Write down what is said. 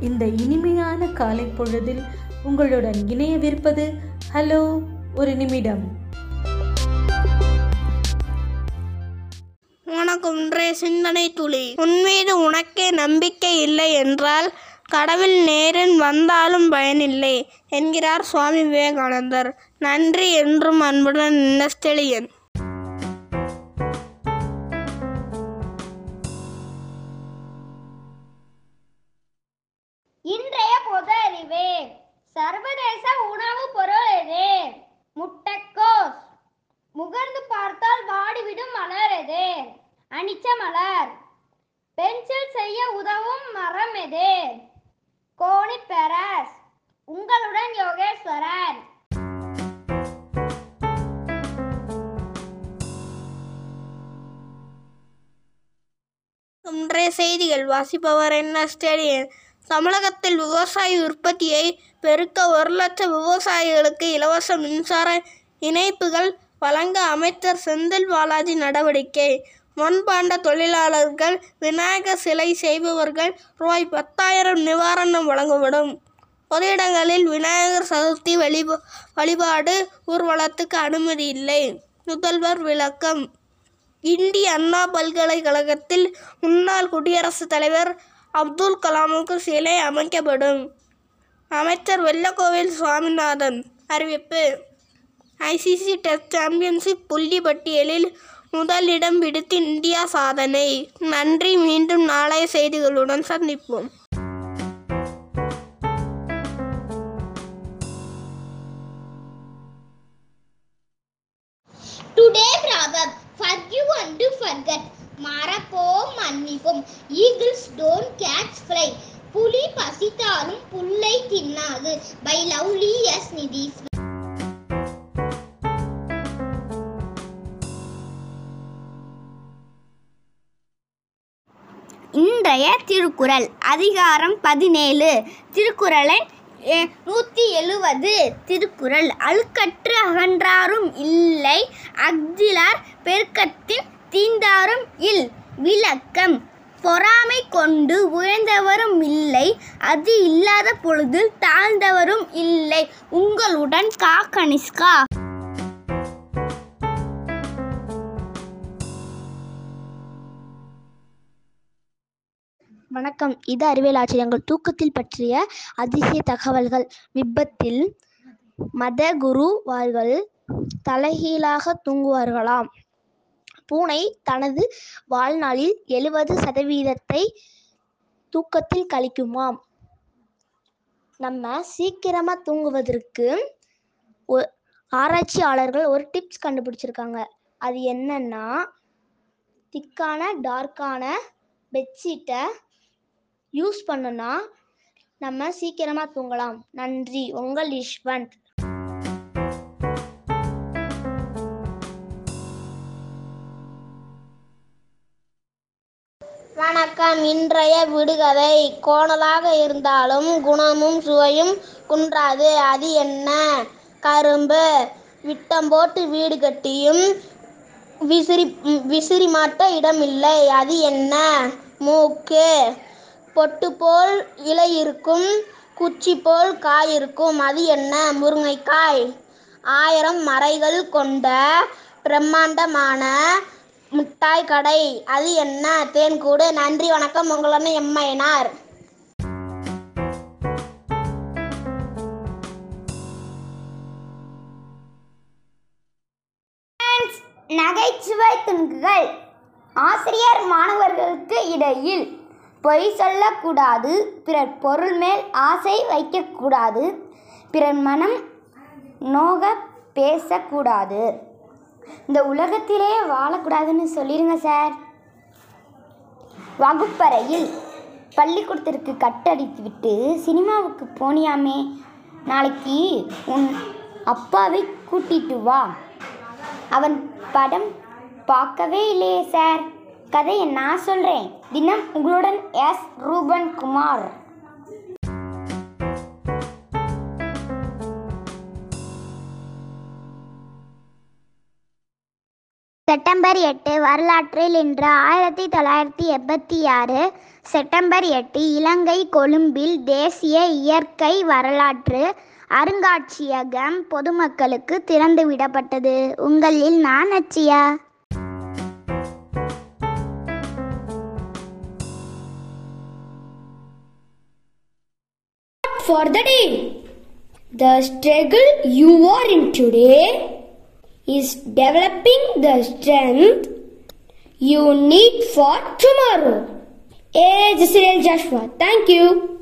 இந்த இனிமையான காலை பொழுதில் உங்களுடன் இணையவிருப்பது ஹலோ ஒரு நிமிடம். உனக்கு ஒன்றே சிந்தனை துளி. உன்மீது உனக்கே நம்பிக்கை இல்லை என்றால் கடவுள் நேரில் வந்தாலும் பயனில்லை என்கிறார் சுவாமி விவேகானந்தர். நன்றி என்றும் அன்புடன் நெஸ்டெலியன் அனிச்ச மலர் பென்சில் செய்ய உதவும் மரம் எது? கோனிபெரஸ். உங்களுடன் யோகேஸ்வரன். இன்றைய செய்திகள். வாசிப்பவர் என்ன ஸ்டேடியன் தமிழகத்தில் விவசாய உற்பத்தியை பெருக்க ஒரு லட்சம் விவசாயிகளுக்கு இலவச மின்சார இணைப்புகள் வழங்க அமைச்சர் செந்தில் பாலாஜி நடவடிக்கை. மண்பாண்ட தொழிலாளர்கள் விநாயகர் சிலை செய்பவர்கள் ரூபாய் பத்தாயிரம் நிவாரணம் வழங்கப்படும். பொது இடங்களில் விநாயகர் சதுர்த்தி வழிபா வழிபாடு ஊர்வலத்துக்கு அனுமதி இல்லை. முதல்வர் விளக்கம். இந்திய அண்ணா பல்கலைக்கழகத்தில் முன்னாள் குடியரசுத் தலைவர் அப்துல் கலாமுக்கு சிலை அமைக்கப்படும். அமைச்சர் வெள்ளக்கோவில் சுவாமிநாதன் அறிவிப்பு. ஐசிசி டெஸ்ட் சாம்பியன்ஷிப் புள்ளி பட்டியலில் முதலிடம் பிடித்து இந்தியா சாதனை. நன்றி மீண்டும் நாளைய செய்திகளுடன் சந்திப்போம். Today proverb forgive and to forget மறப்போம் மன்னிப்போம் ஈகிள்ஸ் டோன்ட் கேட்ச் ஃப்ளை புலி பசித்தாலும் புல்லை தின்னாது. பை லவ்லி எஸ் நிதீஸ் இன்றைய திருக்குறள். அதிகாரம் பதினேழு. திருக்குறளை நூற்றி எழுவது. திருக்குறள். அழுக்கற்று அகன்றாரும் இல்லை. அக்திலார் பெருக்கத்தின் தீந்தாரும் இல். விளக்கம். பொறாமை கொண்டு உயர்ந்தவரும் இல்லை. அது இல்லாத பொழுது தாழ்ந்தவரும் இல்லை. உங்களுடன் கா கனிஷ்கா வணக்கம். இது அறிவியல் ஆச்சரியங்கள் தூக்கத்தில் பற்றிய அதிசய தகவல்கள். விபத்தில் மத குருவார்கள் தலைகீழாக தூங்குவார்களாம். பூனை தனது வாழ்நாளில் எழுபது சதவீதத்தை தூக்கத்தில் கழிக்குமாம். நம்ம சீக்கிரமாக தூங்குவதற்கு ஒ- ஆராய்ச்சியாளர்கள் ஒரு டிப்ஸ் கண்டுபிடிச்சிருக்காங்க. அது என்னன்னா திக்கான டார்க்கான பெட்ஷீட்டை யூஸ் பண்ணுனா நம்ம சீக்கிரமா தூங்கலாம். நன்றி. உங்கள் யஷ்வந்த் வணக்கம். இன்றைய விடுகதை கோணலாக இருந்தாலும் குணமும் சுவையும் குன்றாது. அது என்ன? கரும்பு. விட்டம் போட்டு வீடு கட்டியும் விசிறி விசிறி மாட்ட இடமில்லை. அது என்ன? மூக்கு. பொட்டு போல் இலை இருக்கும் குச்சி போல் காய் இருக்கும் அது என்ன? முருங்கைக்காய். ஆயிரம் மறைகள் கொண்ட பிரம்மாண்டமான மிட்டாய் கடை. அது என்ன? தேன்கூடு. நன்றி வணக்கம். உங்களுடன் எம்மையனார் நகைச்சுவை துணுக்குகள். ஆசிரியர் மாணவர்களுக்கு இடையில் பொய் சொல்லக்கூடாது. பிறர் பொருள் மேல் ஆசை வைக்கக்கூடாது. பிறர் மனம் நோக பேசக்கூடாது. இந்த உலகத்திலே வாழக்கூடாதுன்னு சொல்லிடுங்க சார். வகுப்பறையில் பள்ளிக்கூடத்திற்கு கட்டடித்து விட்டு சினிமாவுக்கு போனியாமே. நாளைக்கு உன் அப்பாவை கூட்டிட்டு வா. அவன் படம் பார்க்கவே இல்லையே சார். கதையை நான் சொல்கிறேன் தினம் உங்களுடன் எஸ். ரூபன் குமார். செப்டம்பர் எட்டு வரலாற்றில் இன்று ஆயிரத்தி தொள்ளாயிரத்தி எண்பத்தி ஆறு செப்டம்பர் எட்டு இலங்கை கொழும்பில் தேசிய இயற்கை வரலாற்று அருங்காட்சியகம் பொதுமக்களுக்கு திறந்துவிடப்பட்டது. உங்களில் நான் அச்சியா? For the day. The struggle you are in today is developing the strength you need for tomorrow. A. Joshua. Thank you.